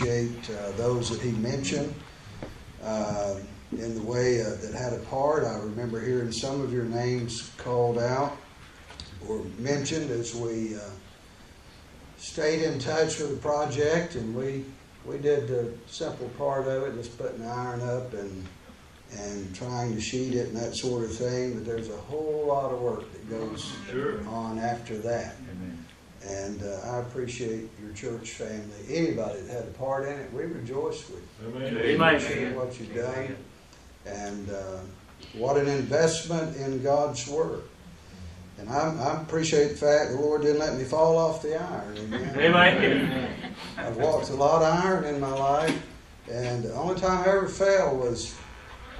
appreciate uh, those that he mentioned uh, in the way uh, that had a part. I remember hearing some of your names called out or mentioned as we uh, stayed in touch with the project, and we we did the simple part of it, just putting the iron up and and trying to sheet it and that sort of thing. But there's a whole lot of work that goes Sure. on after that. Amen. And uh, I appreciate church family. Anybody that had a part in it, we rejoice with you. Amen. We Amen. what you've done. And uh, what an investment in God's Word. And I, I appreciate the fact the Lord didn't let me fall off the iron. Amen. Amen. I've walked a lot of iron in my life, and the only time I ever fell was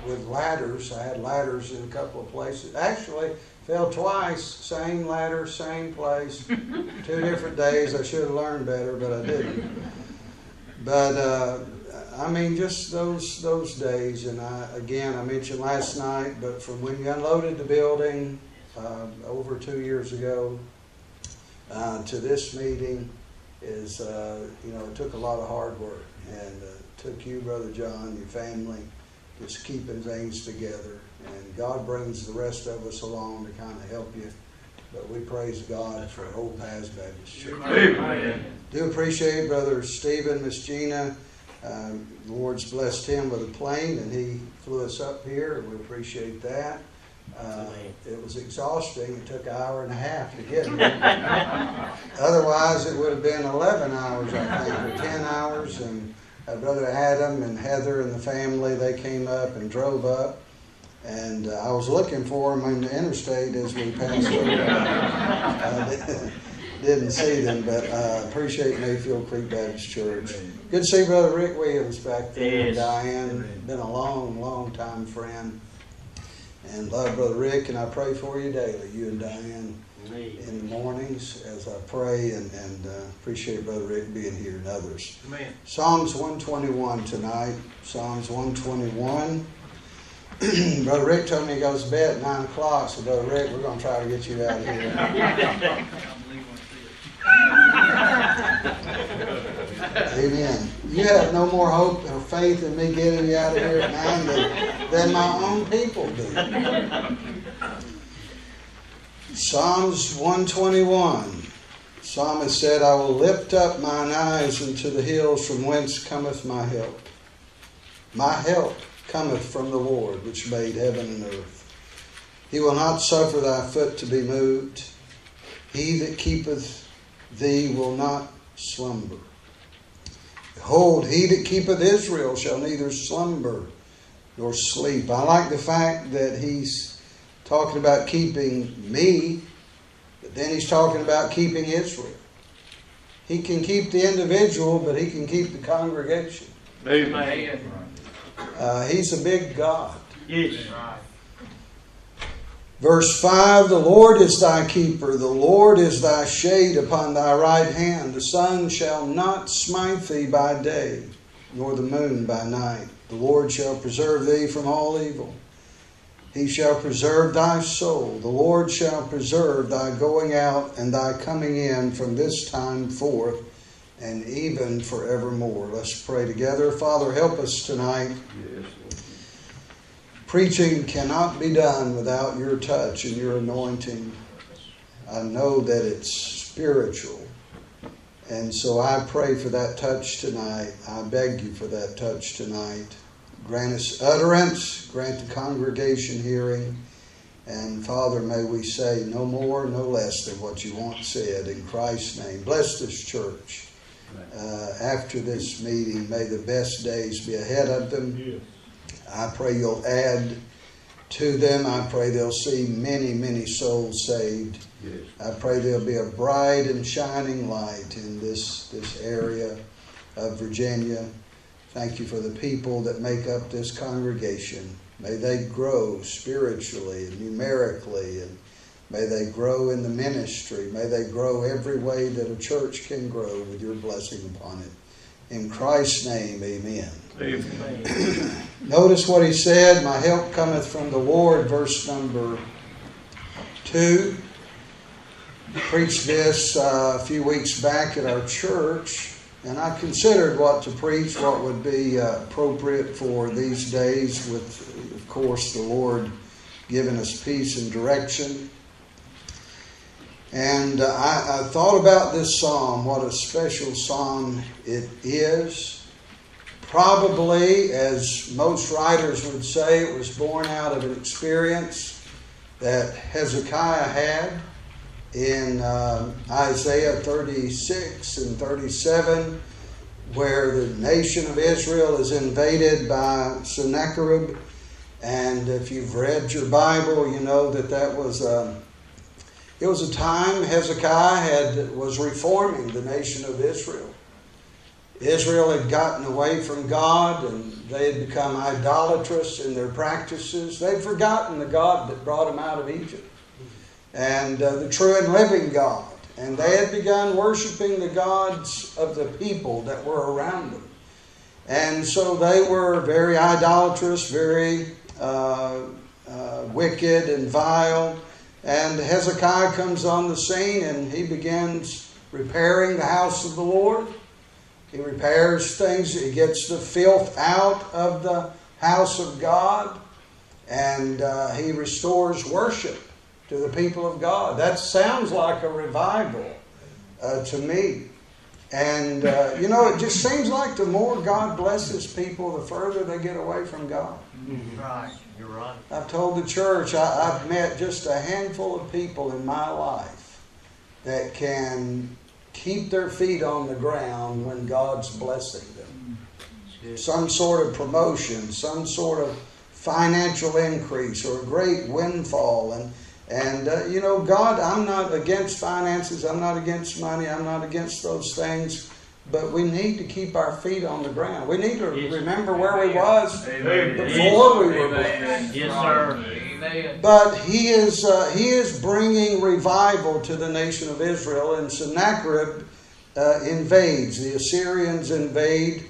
with ladders. I had ladders in a couple of places. Actually, fell twice, same ladder, same place, two different days. I should have learned better, but I didn't. But uh, I mean, just those those days, and I again I mentioned last night, but from when you unloaded the building uh, over two years ago uh, to this meeting is uh, you know it took a lot of hard work and uh, took you, brother John, your family, just keeping things together, and God brings the rest of us along to kind of help you. But we praise God for Old Paths Baptist Church. Amen. Do appreciate Brother Stephen, Miss Gina. Um, the Lord's blessed him with a plane, and he flew us up here, and we appreciate that. Uh, it was exhausting. It took an hour and a half to get here. Otherwise, it would have been 11 hours, I think, or 10 hours. And uh, Brother Adam and Heather and the family, they came up and drove up. And uh, I was looking for them on the interstate as we passed over. Uh, didn't see them, but uh, appreciate Mayfield Creek Baptist Church. Good to see Brother Rick Williams back there. Yes. Diane, been a long, long time friend. And love Brother Rick, and I pray for you daily, you and Diane, in the mornings as I pray, and, and uh, appreciate Brother Rick being here and others. Amen. Psalms 121 tonight. Psalms 121. Brother Rick told me he goes to bed at 9 o'clock, so Brother Rick, we're going to try to get you out of here. Amen. You have no more hope or faith in me getting you out of here at 9 than, than my own people do. Psalms 121. Psalmist said, I will lift up mine eyes unto the hills from whence cometh my help. My help cometh from the Lord, which made heaven and earth. He will not suffer thy foot to be moved. He that keepeth thee will not slumber. Behold, he that keepeth Israel shall neither slumber nor sleep. I like the fact that he's talking about keeping me, but then he's talking about keeping Israel. He can keep the individual, but he can keep the congregation. Amen. Uh, he's a big God. Yes. Verse 5 The Lord is thy keeper, the Lord is thy shade upon thy right hand. The sun shall not smite thee by day, nor the moon by night. The Lord shall preserve thee from all evil. He shall preserve thy soul. The Lord shall preserve thy going out and thy coming in from this time forth and even forevermore. Let's pray together. Father, help us tonight. Yes, Lord. Preaching cannot be done without your touch and your anointing. I know that it's spiritual. And so I pray for that touch tonight. I beg you for that touch tonight. Grant us utterance, grant the congregation hearing. And Father, may we say no more, no less than what you want said in Christ's name. Bless this church. Uh, after this meeting, may the best days be ahead of them. I pray you'll add to them. I pray they'll see many, many souls saved. Yes. I pray there'll be a bright and shining light in this, this area of Virginia. Thank you for the people that make up this congregation. May they grow spiritually and numerically, and may they grow in the ministry. May they grow every way that a church can grow with your blessing upon it. In Christ's name, amen. Amen. Notice what he said, My help cometh from the Lord, verse number 2. Preached this uh, a few weeks back at our church, And I considered what to preach, what would be uh, appropriate for these days, with, of course, the Lord giving us peace and direction. And uh, I, I thought about this psalm, what a special psalm it is. Probably, as most writers would say, it was born out of an experience that Hezekiah had in uh, Isaiah 36 and 37, where the nation of Israel is invaded by Sennacherib. And if you've read your Bible, you know that that was a, it was a time Hezekiah had was reforming the nation of Israel. Israel had gotten away from God and they had become idolatrous in their practices. They'd forgotten the God that brought them out of Egypt and uh, the true and living God. And they had begun worshiping the gods of the people that were around them. And so they were very idolatrous, very uh, uh, wicked and vile. And Hezekiah comes on the scene and he begins repairing the house of the Lord. He repairs things, he gets the filth out of the house of God, and uh, he restores worship to the people of God. That sounds like a revival uh, to me. And, uh, you know, it just seems like the more God blesses people, the further they get away from God. Right, right. I've told the church I, I've met just a handful of people in my life that can keep their feet on the ground when God's blessing them. Some sort of promotion, some sort of financial increase, or a great windfall. And, and uh, you know, God, I'm not against finances, I'm not against money, I'm not against those things. But we need to keep our feet on the ground. We need to Yes. remember where we was Amen. before we were Amen. blessed. Yes, sir. Amen. But he is uh, he is bringing revival to the nation of Israel, and Sennacherib uh, invades. The Assyrians invade,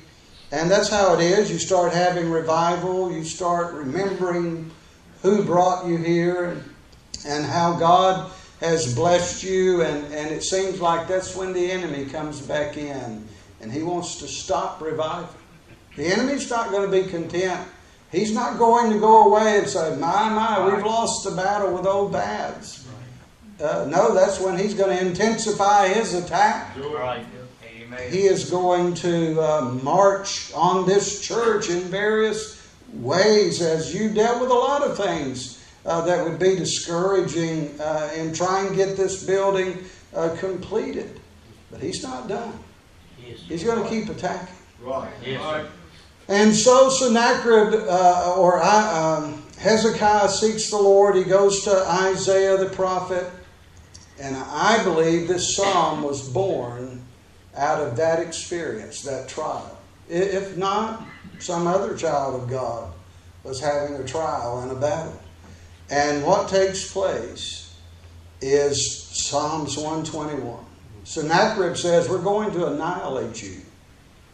and that's how it is. You start having revival. You start remembering who brought you here and, and how God has blessed you, and, and it seems like that's when the enemy comes back in, and he wants to stop revival. The enemy's not going to be content. He's not going to go away and say, My, my, we've lost the battle with Old Paths. Uh, no, that's when he's going to intensify his attack. He is going to uh, march on this church in various ways as you dealt with a lot of things uh, that would be discouraging uh, in trying to get this building uh, completed. But he's not done. Yes. He's going to keep attacking. Right. Yes, sir. And so Sennacherib, uh, or uh, um, Hezekiah seeks the Lord. He goes to Isaiah the prophet. And I believe this psalm was born out of that experience, that trial. If not, some other child of God was having a trial and a battle. And what takes place is Psalms 121. Sennacherib says, We're going to annihilate you,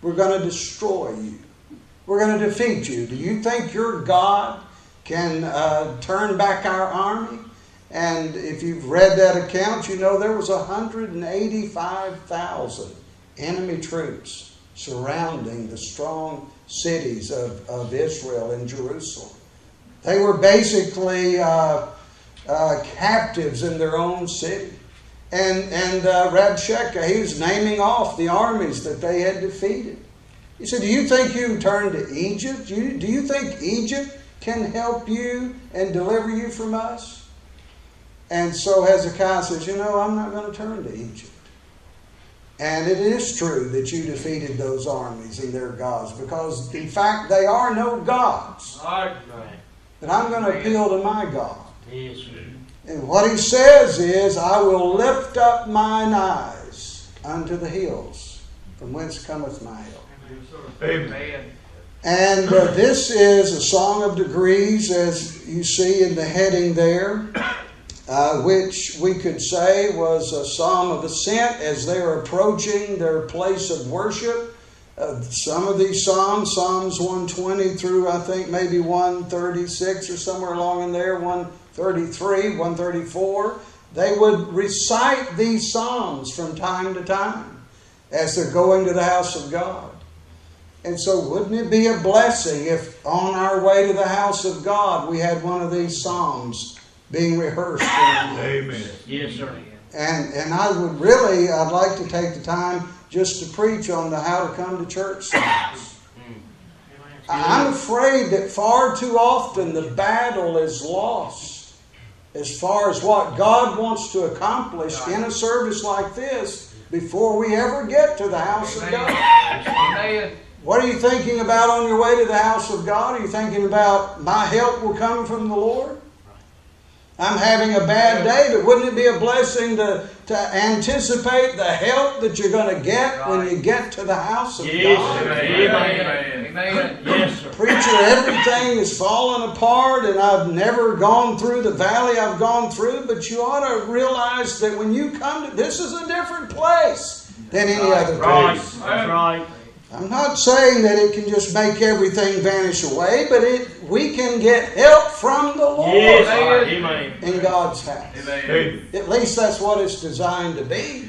we're going to destroy you. We're going to defeat you. Do you think your God can uh, turn back our army? And if you've read that account, you know there was 185,000 enemy troops surrounding the strong cities of, of Israel and Jerusalem. They were basically uh, uh, captives in their own city. And, and uh, Rabshakeh, he was naming off the armies that they had defeated. He said, Do you think you can turn to Egypt? Do you, do you think Egypt can help you and deliver you from us? And so Hezekiah says, You know, I'm not going to turn to Egypt. And it is true that you defeated those armies and their gods, because in fact they are no gods. But I'm going to appeal to my God. And what he says is, I will lift up mine eyes unto the hills, from whence cometh my help. Amen. And uh, this is a song of degrees, as you see in the heading there, uh, which we could say was a psalm of ascent as they're approaching their place of worship. Uh, some of these psalms, Psalms 120 through I think maybe 136 or somewhere along in there, 133, 134, they would recite these psalms from time to time. as they're going to the house of God. And so, wouldn't it be a blessing if on our way to the house of God we had one of these psalms being rehearsed? Amen. Yes, sir. And and I would really, I'd like to take the time just to preach on the how to come to church songs. Mm. I'm afraid that far too often the battle is lost as far as what God wants to accomplish in a service like this before we ever get to the house of God. Amen. What are you thinking about on your way to the house of God? Are you thinking about my help will come from the Lord? I'm having a bad day, but wouldn't it be a blessing to, to anticipate the help that you're going to get when you get to the house of Yes, God? Amen. Amen. Yes, sir. Preacher, everything is falling apart, and I've never gone through the valley I've gone through, but you ought to realize that when you come to this is a different place than any other Right. place. That's right. I'm not saying that it can just make everything vanish away, but it we can get help from the Lord Yes. Amen. Amen. in God's house. Amen. At least that's what it's designed to be.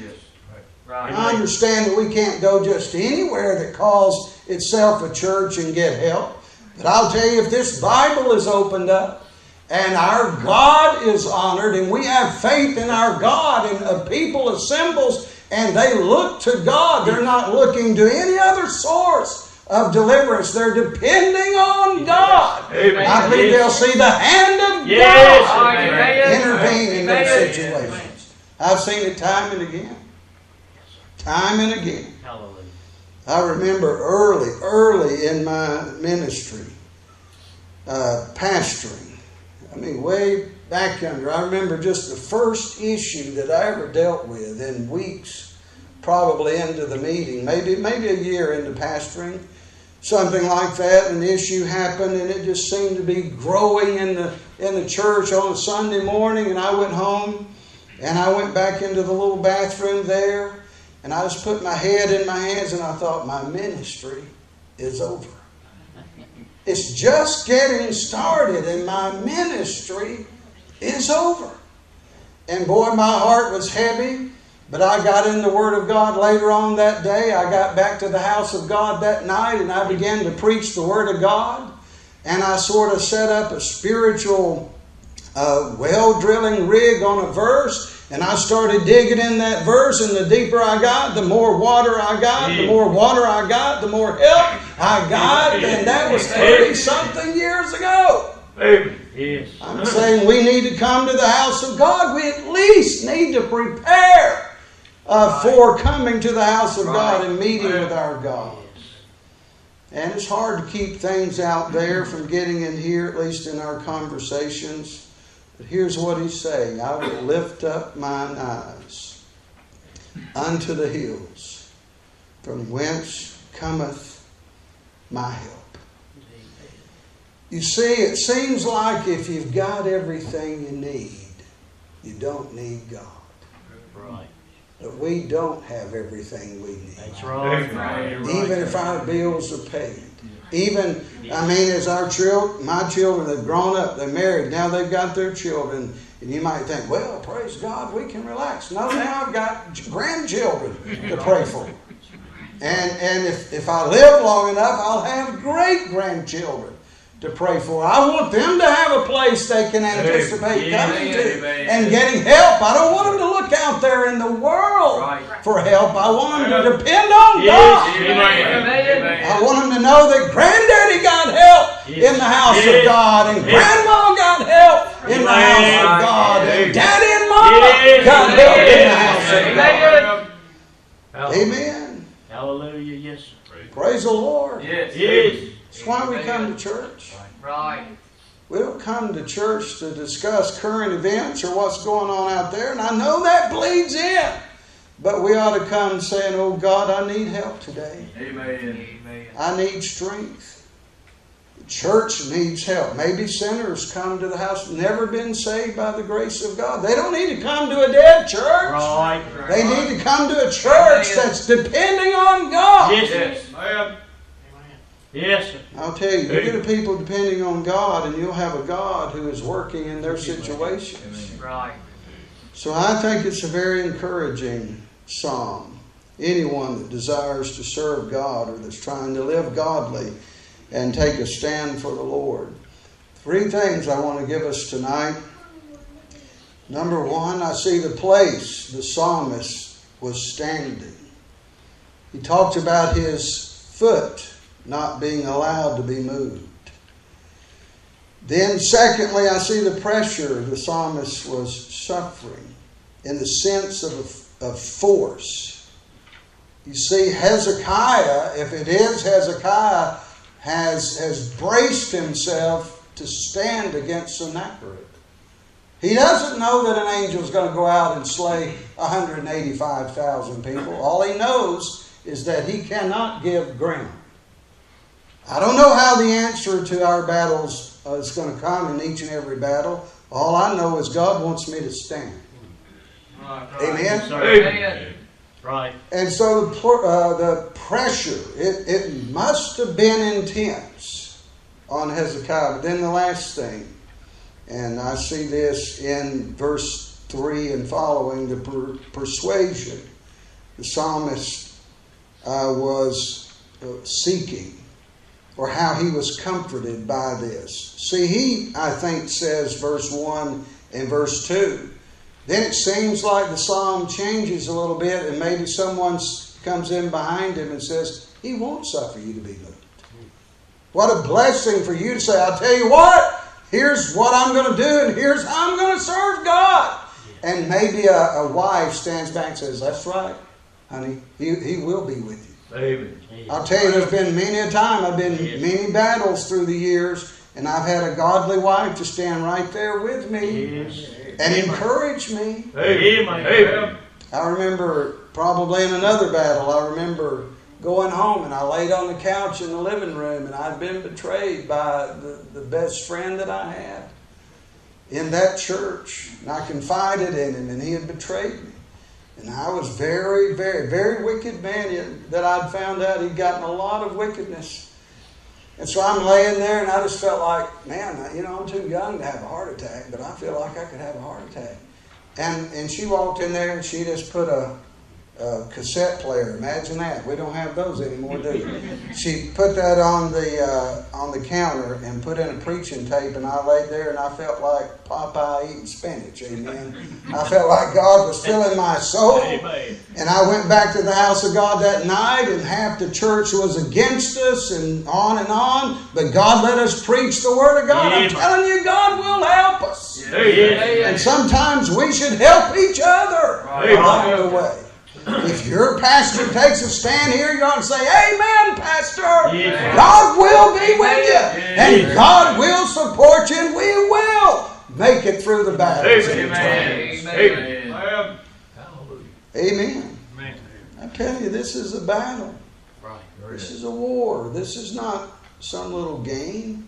Right. I understand that we can't go just anywhere that calls itself a church and get help. But I'll tell you, if this Bible is opened up and our God is honored and we have faith in our God and a people assembles and they look to God, they're not looking to any other source of deliverance. They're depending on God. Amen. I believe they'll see the hand of Yes. God Amen. intervene in those Amen. situations. I've seen it time and again. Time and again. Hallelujah. I remember early, early in my ministry, uh, pastoring. I mean, way back yonder. I remember just the first issue that I ever dealt with in weeks, probably into the meeting, maybe maybe a year into pastoring, something like that. An issue happened, and it just seemed to be growing in the in the church on a Sunday morning. And I went home, and I went back into the little bathroom there. And I just put my head in my hands and I thought, my ministry is over. It's just getting started and my ministry is over. And boy, my heart was heavy, but I got in the Word of God later on that day. I got back to the house of God that night and I began to preach the Word of God. And I sort of set up a spiritual uh, well drilling rig on a verse. And I started digging in that verse, and the deeper I got, the more water I got, the more water I got, the more help I got, and that was 30 something years ago. Amen. Yes. I'm saying we need to come to the house of God. We at least need to prepare uh, for coming to the house of God and meeting with our God. And it's hard to keep things out there from getting in here, at least in our conversations. But here's what he's saying I will lift up mine eyes unto the hills, from whence cometh my help. You see, it seems like if you've got everything you need, you don't need God. Right. But we don't have everything we need. That's right. Amen. Right. Even if our bills are paid. Even, I mean, as our children, my children have grown up, they're married, now they've got their children, and you might think, well, praise God, we can relax. No, now I've got grandchildren to pray for. And, and if, if I live long enough, I'll have great grandchildren to pray for. I want them to have a place they can anticipate Amen. coming to Amen. and getting help. I don't want them to look out there in the world Right. for help. I want them to depend on Yes. God. Amen. I want them to know that granddaddy got help Yes. in the house of God, and Yes. grandma got help in the house of Amen. God, and daddy and mama Yes. got help in the Yes. house of Amen. God. Hallelujah. Amen. Hallelujah. Yes. sir. Praise the Lord. Yes. Yes. That's why we come to church. Right. We don't come to church to discuss current events or what's going on out there, and I know that bleeds in. But we ought to come saying, Oh God, I need help today. Amen. Amen. I need strength. The church needs help. Maybe sinners come to the house, never been saved by the grace of God. They don't need to come to a dead church. Right. They need to come to a church that's depending on God. Yes. sir. Yes. Amen. Yes. sir. I'll tell you, you get a people depending on God, and you'll have a God who is working in their situations. Right. So I think it's a very encouraging psalm. anyone that desires to serve God or that's trying to live godly and take a stand for the Lord. Three things I want to give us tonight. Number one, I see the place the psalmist was standing. He talked about his foot not being allowed to be moved. Then, secondly, I see the pressure the psalmist was suffering in the sense of, of force. You see, Hezekiah, if it is Hezekiah, has, has braced himself to stand against Sennacherib. He doesn't know that an angel is going to go out and slay 185,000 people. All he knows is that he cannot give ground. I don't know how the answer to our battles uh, is going to come in each and every battle. All I know is God wants me to stand. Right, right. Amen. Amen. Right. And so the, uh, the pressure, it, it must have been intense on Hezekiah. But then the last thing, and I see this in verse 3 and following the per- persuasion. The psalmist uh, was uh, seeking, or how he was comforted by this. See, he, I think, says verse 1 and verse 2. Then it seems like the psalm changes a little bit, and maybe someone comes in behind him and says, He won't suffer you to be moved. What a blessing for you to say, I'll tell you what, here's what I'm going to do, and here's how I'm going to serve God. And maybe a, a wife stands back and says, That's right, honey, he, he will be with you. Amen. I'll tell you, there's been many a time, I've been Yes. many battles through the years, and I've had a godly wife to stand right there with me Yes. and encourage me. Amen. Amen. I remember probably in another battle, I remember going home and I laid on the couch in the living room and I'd been betrayed by the, the best friend that I had in that church. And I confided in him and he had betrayed me. And I was very, very, very wicked man that I'd found out he'd gotten a lot of wickedness. And so I'm laying there and I just felt like, man, you know, I'm too young to have a heart attack, but I feel like I could have a heart attack. And and she walked in there and she just put a, a cassette player. Imagine that. We don't have those anymore, do we? She put that on the uh, on the counter and put in a preaching tape, and I laid there and I felt like Popeye eating spinach. Amen. I felt like God was filling my soul. Amen. And I went back to the house of God that night, and half the church was against us, and on and on. But God let us preach the Word of God. I'm telling you, God will help us. And sometimes we should help each other Right. along the way. If your pastor takes a stand here, you ought to say, Amen, Pastor. Yes. God will be with you, Yes. and God will support you, and we will make it through the battle. Amen. Amen. Amen. Amen. Hallelujah. Amen. Amen. I tell you, this is a battle. Right. This is a war. This is not some little game.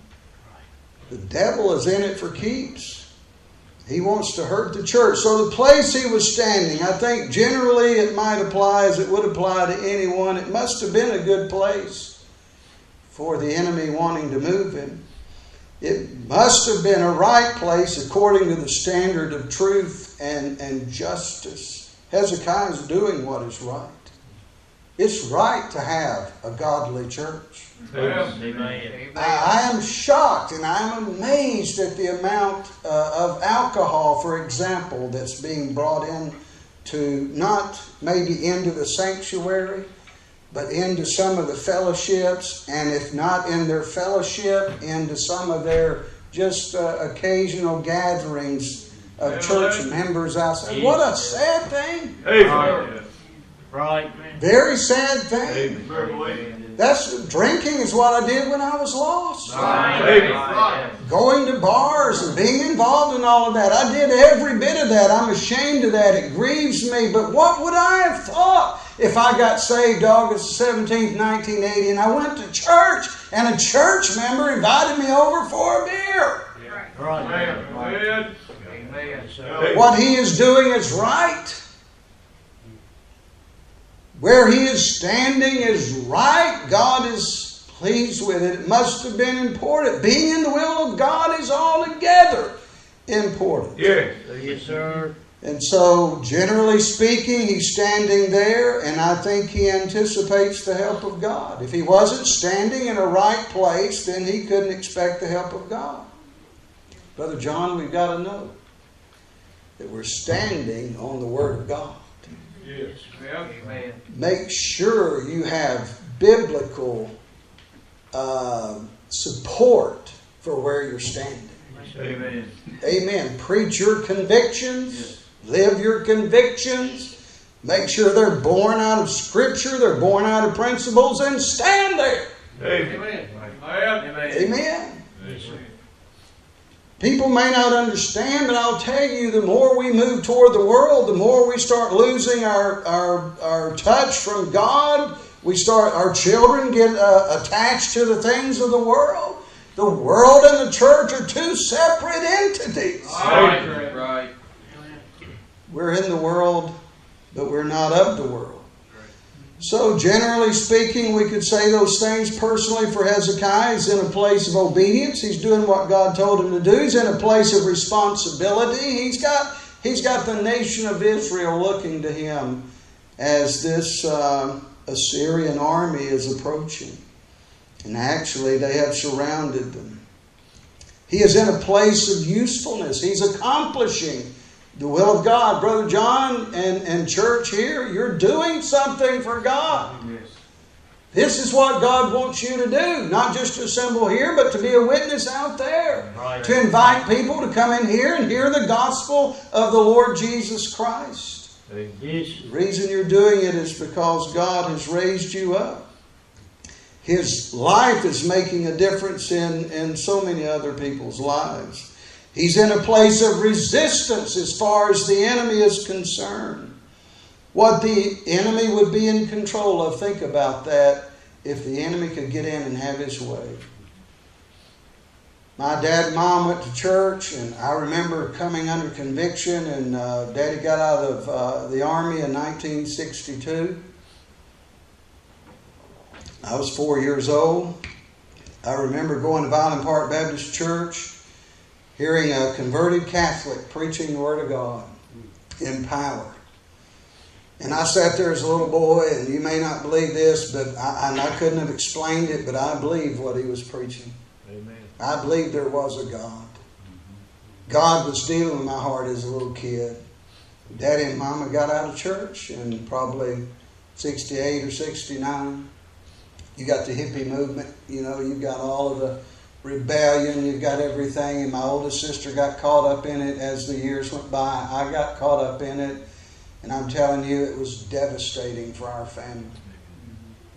The devil is in it for keeps. He wants to hurt the church. So the place he was standing, I think generally it might apply as it would apply to anyone. It must have been a good place for the enemy wanting to move him. It must have been a right place according to the standard of truth and, and justice. Hezekiah is doing what is right. It's right to have a godly church. Amen. I, I am shocked and I am amazed at the amount uh, of alcohol, for example, that's being brought in to not maybe into the sanctuary, but into some of the fellowships, and if not in their fellowship, into some of their just uh, occasional gatherings of church members outside. What a sad thing! Amen. Right, man. Very sad thing. Amen. That's drinking is what I did when I was lost. Right. going to bars and being involved in all of that. I did every bit of that. I'm ashamed of that. It grieves me. But what would I have thought if I got saved August 17th, 1980, and I went to church and a church member invited me over for a beer? Right. Amen. Yes, sir. What he is doing is right. Where he is standing is right. God is pleased with it. It must have been important. Being in the will of God is altogether important. Yes. Yes, sir. And so, generally speaking, he's standing there, and I think he anticipates the help of God. If he wasn't standing in a right place, then he couldn't expect the help of God. Brother John, we've got to know that we're standing on the Word of God. Yes. Amen. Make sure you have biblical uh, support for where you're standing. Amen. Amen. Preach your convictions, live your convictions, make sure they're born out of Scripture, they're born out of principles, and stand there. Amen. Amen. Amen. People may not understand, but I'll tell you the more we move toward the world, the more we start losing our, our, our touch from God. We start, our children get uh, attached to the things of the world. The world and the church are two separate entities. Right. Right. We're in the world, but we're not of the world. So, generally speaking, we could say those things personally for Hezekiah. He's in a place of obedience. He's doing what God told him to do. He's in a place of responsibility. He's got, he's got the nation of Israel looking to him as this uh, Assyrian army is approaching. And actually, they have surrounded them. He is in a place of usefulness. He's accomplishing the will of God. Brother John and, and church here, you're doing something for God. Yes. This is what God wants you to do. Not just to assemble here, but to be a witness out there. Right. To invite people to come in here and hear the gospel of the Lord Jesus Christ. Yes. The reason you're doing it is because God has raised you up. His life is making a difference in, in so many other people's lives. He's in a place of resistance as far as the enemy is concerned. What the enemy would be in control of, think about that if the enemy could get in and have his way. My dad and mom went to church, and I remember coming under conviction, and uh, daddy got out of uh, the army in 1962. I was four years old. I remember going to Violent Park Baptist Church, hearing a converted Catholic preaching the Word of God in power. And I sat there as a little boy, and you may not believe this, but I, and I couldn't have explained it, but I believed what he was preaching. Amen. I believed there was a God. God was dealing with my heart as a little kid. Daddy and Mama got out of church in probably 68 or 69. You got the hippie movement, you know, you got all of the rebellion, you got everything, and my oldest sister got caught up in it as the years went by. I got caught up in it, and I'm telling you, it was devastating for our family.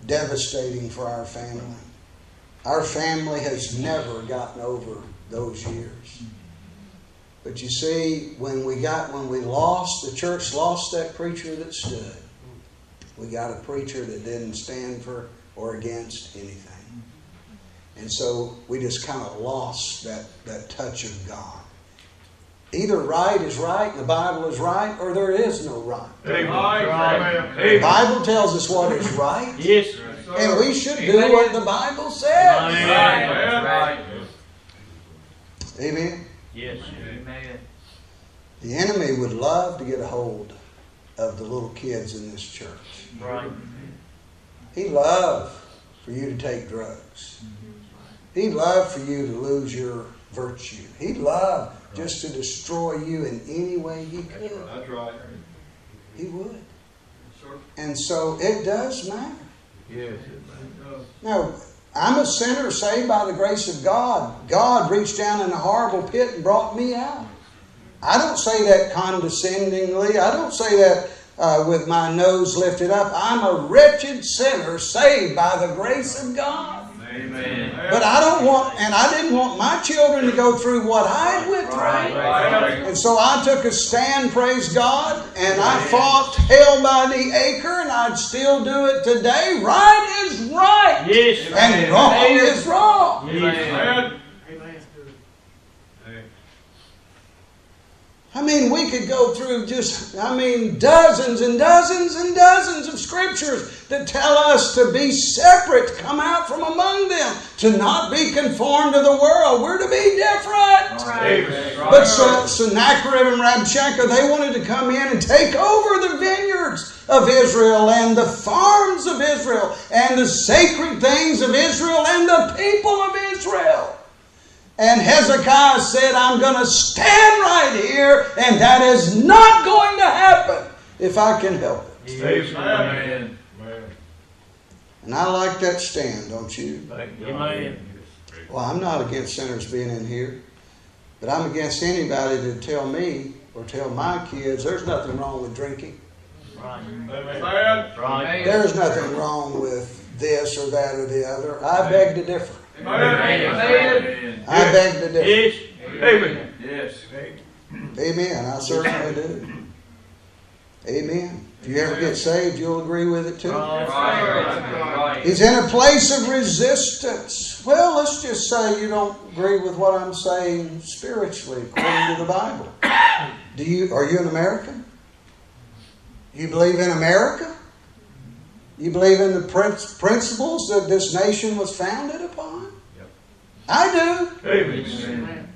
Devastating for our family. Our family has never gotten over those years. But you see, when we got when we lost, the church lost that preacher that stood. We got a preacher that didn't stand for or against anything. And so we just kind of lost that, that touch of God. Either right is right, the Bible is right, or there is no right. Right. The Bible tells us what is right, Yes. and we should do what the Bible says. Amen. Right. Amen. Yes. Amen. The enemy would love to get a hold of the little kids in this church. Right. He'd love for you to take drugs. Mm-hmm. He'd love for you to lose your virtue. He'd love just to destroy you in any way he could. That's right. He would. And so it does matter. Yes. Now, I'm a sinner saved by the grace of God. God reached down in a horrible pit and brought me out. I don't say that condescendingly. I don't say that uh, with my nose lifted up. I'm a wretched sinner saved by the grace of God. Amen. But I don't want, and I didn't want my children to go through what I went through. Right. And so I took a stand, praise God, and I fought hell by the acre, and I'd still do it today. Right is right, Yes. and wrong is wrong. Yes. Amen. I mean, we could go through just, I mean, dozens and dozens and dozens of scriptures that tell us to be separate, come out from among them, to not be conformed to the world. We're to be different. Right. But so, Sennacherib and Rabshakeh, they wanted to come in and take over the vineyards of Israel and the farms of Israel and the sacred things of Israel and the people of Israel. And Hezekiah said, I'm going to stand right here, and that is not going to happen if I can help it. Yes. Amen. And I like that stand, don't you? Amen. Well, I'm not against sinners being in here, but I'm against anybody to tell me or tell my kids there's nothing wrong with drinking. Right. Amen. Right. There's nothing wrong with this or that or the other. I beg to differ. Amen. I beg to differ. Amen. Yes. Amen. I certainly do. Amen. If you ever get saved, you'll agree with it too. He's in a place of resistance. Well, let's just say you don't agree with what I'm saying spiritually according to the Bible. Do you are you an American? You believe in America? You believe in the prin- principles that this nation was founded upon? Yep. I do. Amen.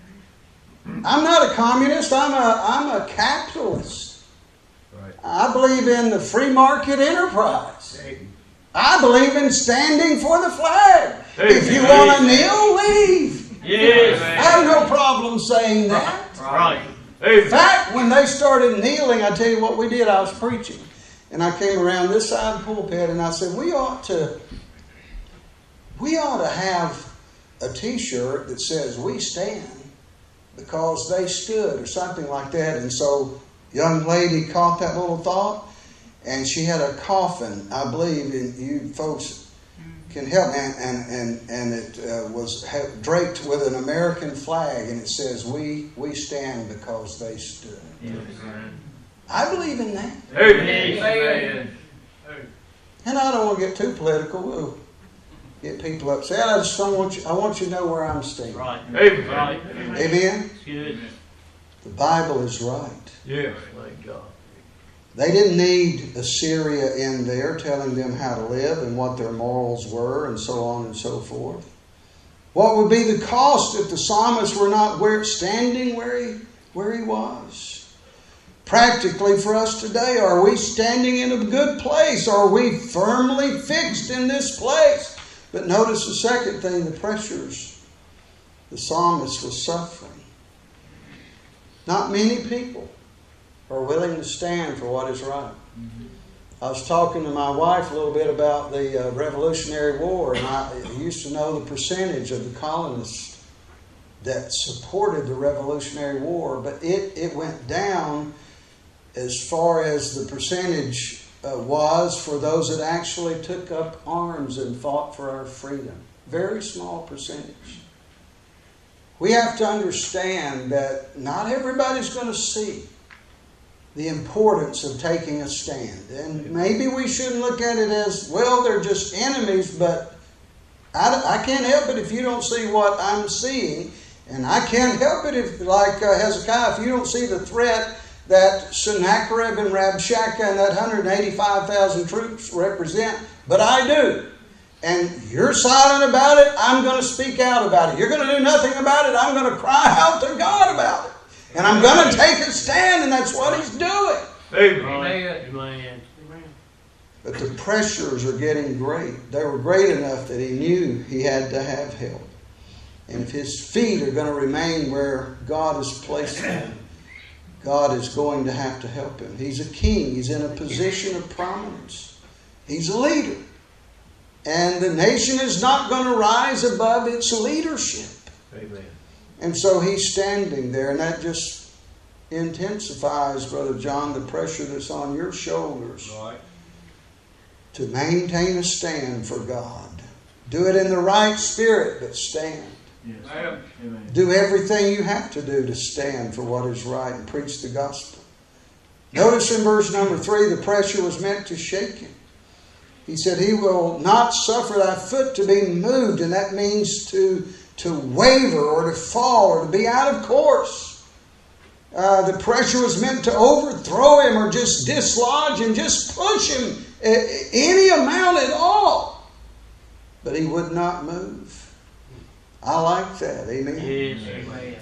I'm not a communist. I'm a I'm a capitalist. Right. I believe in the free market enterprise. Amen. I believe in standing for the flag. If you want to kneel, leave. Yes. I have no problem saying that. Right. In Amen. fact, when they started kneeling, I tell you what we did. I was preaching, and I came around this side of the pulpit, and I said, "We ought to, we ought to have a T-shirt that says we stand because they stood, or something like that." And so, young lady caught that little thought, and she had a coffin, I believe, and you folks can help and and and, and it uh, was draped with an American flag, and it says, "We we stand because they stood." I believe in that, Amen. and I don't want to get too political. We'll get people upset. I just don't want you. I want you to know where I'm standing. Right. Amen. Right. Amen. It's good. The Bible is right. Yes. Thank God. They didn't need Assyria in there telling them how to live and what their morals were and so on and so forth. What would be the cost if the psalmist were not where, standing where he, where he was? Practically for us today, are we standing in a good place? Are we firmly fixed in this place? But notice the second thing the pressures the psalmist was suffering. Not many people are willing to stand for what is right. I was talking to my wife a little bit about the uh, Revolutionary War, and I used to know the percentage of the colonists that supported the Revolutionary War, but it, it went down as far as the percentage uh, was for those that actually took up arms and fought for our freedom. Very small percentage. We have to understand that not everybody's going to see the importance of taking a stand. And maybe we shouldn't look at it as, well, they're just enemies, but I, I can't help it if you don't see what I'm seeing. And I can't help it if, like uh, Hezekiah, if you don't see the threat that Sennacherib and Rabshakeh and that 185,000 troops represent, but I do. And you're silent about it, I'm going to speak out about it. You're going to do nothing about it, I'm going to cry out to God about it. And I'm going to take a stand, and that's what he's doing. Amen. Amen. But the pressures are getting great. They were great enough that he knew he had to have help. And if his feet are going to remain where God has placed them, God is going to have to help him. He's a king, he's in a position of prominence, he's a leader. And the nation is not going to rise above its leadership. Amen. And so he's standing there, and that just intensifies, Brother John, the pressure that's on your shoulders Right. to maintain a stand for God. Do it in the right spirit, but stand. Amen. Amen. Do everything you have to do to stand for what is right and preach the gospel. Notice in verse number three, the pressure was meant to shake him. He said, He will not suffer thy foot to be moved, and that means to, to waver or to fall or to be out of course. Uh, the pressure was meant to overthrow him or just dislodge him, just push him any amount at all. But he would not move. I like that. Amen. Yes. Amen.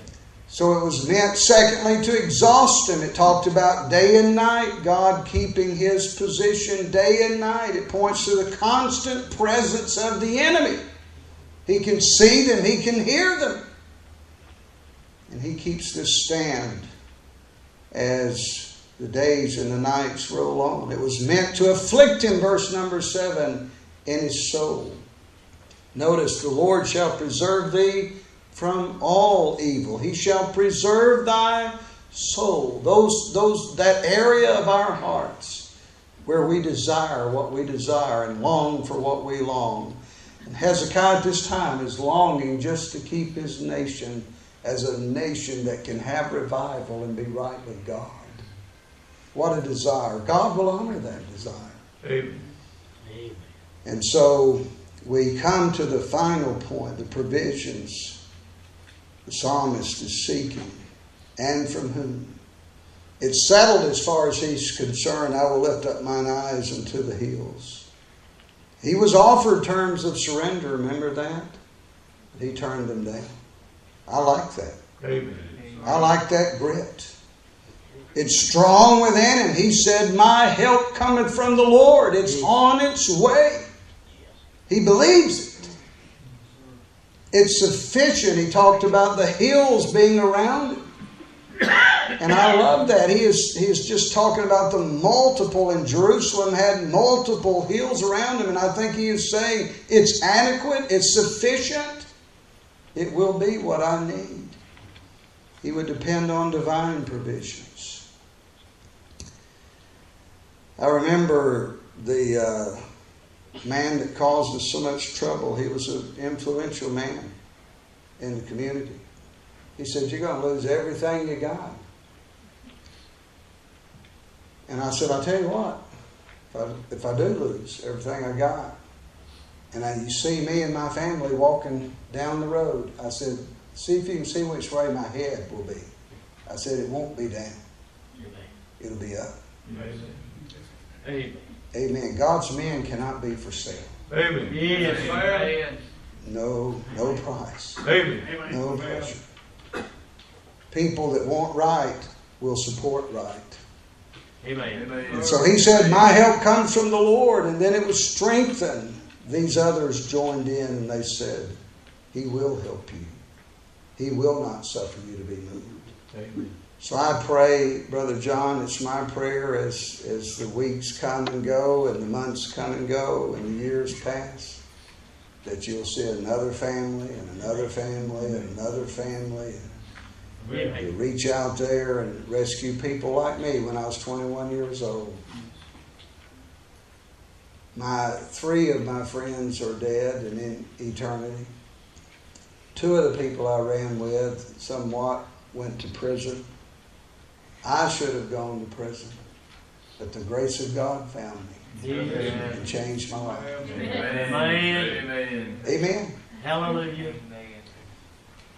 So it was meant, secondly, to exhaust him. It talked about day and night, God keeping his position day and night. It points to the constant presence of the enemy. He can see them, he can hear them. And he keeps this stand as the days and the nights roll on. It was meant to afflict him, verse number seven, in his soul. Notice, the Lord shall preserve thee from all evil. He shall preserve thy soul. Those, those, that area of our hearts where we desire what we desire and long for what we long. And Hezekiah at this time is longing just to keep his nation as a nation that can have revival and be right with God. What a desire. God will honor that desire. Amen. Amen. And so we come to the final point the provisions the psalmist is seeking and from whom. It's settled as far as he's concerned. I will lift up mine eyes unto the hills. He was offered terms of surrender, remember that? But he turned them down. I like that. Amen. I like that grit. It's strong within him. He said, My help cometh from the Lord. It's on its way. He believes it. It's sufficient. He talked about the hills being around. And I love that. He is, he is just talking about the multiple, and Jerusalem had multiple hills around him. And I think he is saying it's adequate, it's sufficient, it will be what I need. He would depend on divine provisions. I remember the uh, man that caused us so much trouble. He was an influential man in the community. He said, You're going to lose everything you got. And I said, I'll tell you what, if I, if I do lose everything I got, and I, you see me and my family walking down the road, I said, See if you can see which way my head will be. I said, It won't be down, it'll be up. Amen. Amen. Amen. God's men cannot be for sale. Amen. Yes. Amen. No, no price, Amen. no pressure. People that want right will support right. Amen. And so he said, My help comes from the Lord. And then it was strengthened. These others joined in and they said, He will help you. He will not suffer you to be moved. Amen. So I pray, Brother John, it's my prayer as, as the weeks come and go and the months come and go and the years pass, that you'll see another family and another family and another family. You reach out there and rescue people like me when I was 21 years old. My three of my friends are dead and in eternity. Two of the people I ran with somewhat went to prison. I should have gone to prison, but the grace of God found me Amen. and changed my life. Amen. Amen. Amen. Hallelujah.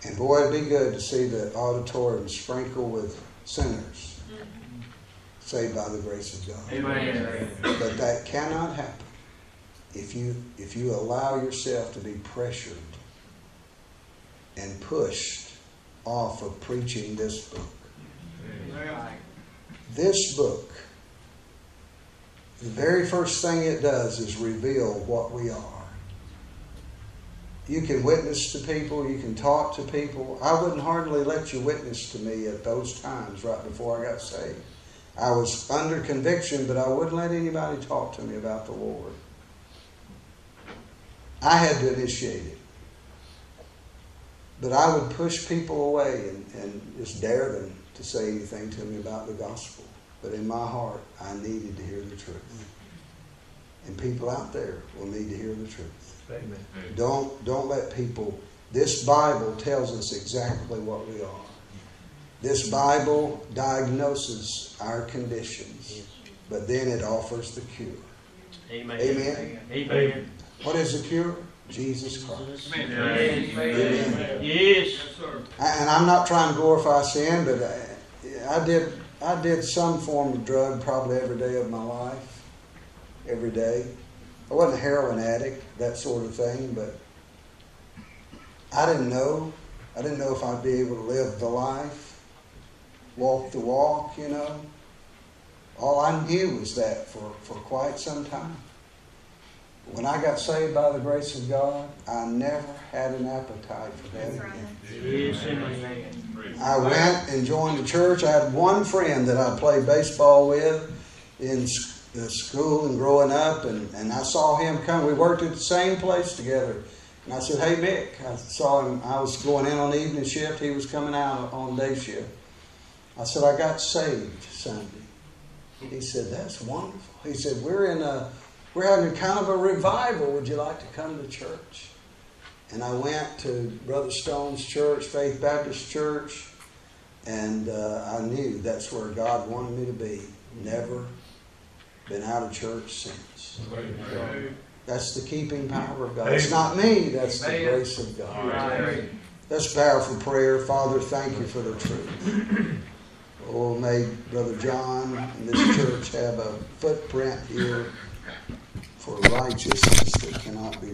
And boy, it'd be good to see the auditorium sprinkle with sinners saved by the grace of God. Amen. But that cannot happen if you if you allow yourself to be pressured and pushed off of preaching this book. This book, the very first thing it does is reveal what we are. You can witness to people, you can talk to people. I wouldn't hardly let you witness to me at those times right before I got saved. I was under conviction, but I wouldn't let anybody talk to me about the Lord. I had to initiate it. But I would push people away and, and just dare them to say anything to me about the gospel. But in my heart, I needed to hear the truth. And people out there will need to hear the truth. Amen. Don't don't let people. This Bible tells us exactly what we are. This Bible diagnoses our conditions, but then it offers the cure. Amen. Amen. Amen. What is the cure? Jesus Christ. Amen. Amen. Yes. I- And I'm not trying to glorify sin, but uh, I did, I did some form of drug probably every day of my life, every day. I wasn't a heroin addict, that sort of thing, but I didn't know. I didn't know if I'd be able to live the life, walk the walk, you know. All I knew was that for, for quite some time. When I got saved by the grace of God, I never had an appetite for that again. Yes, amen. I went and joined the church. I had one friend that I played baseball with in s- school and growing up, and, and I saw him come. We worked at the same place together. And I said, Hey, Mick, I saw him. I was going in on the evening shift. He was coming out on day shift. I said, I got saved Sunday. He said, That's wonderful. He said, We're in a, we're having kind of a revival. Would you like to come to church? And I went to Brother Stone's church, Faith Baptist Church, and uh, I knew that's where God wanted me to be. Never been out of church since. That's the keeping power of God. It's not me, that's the grace of God. That's powerful prayer. Father, thank you for the truth. Oh, may Brother John and this church have a footprint here for righteousness that cannot be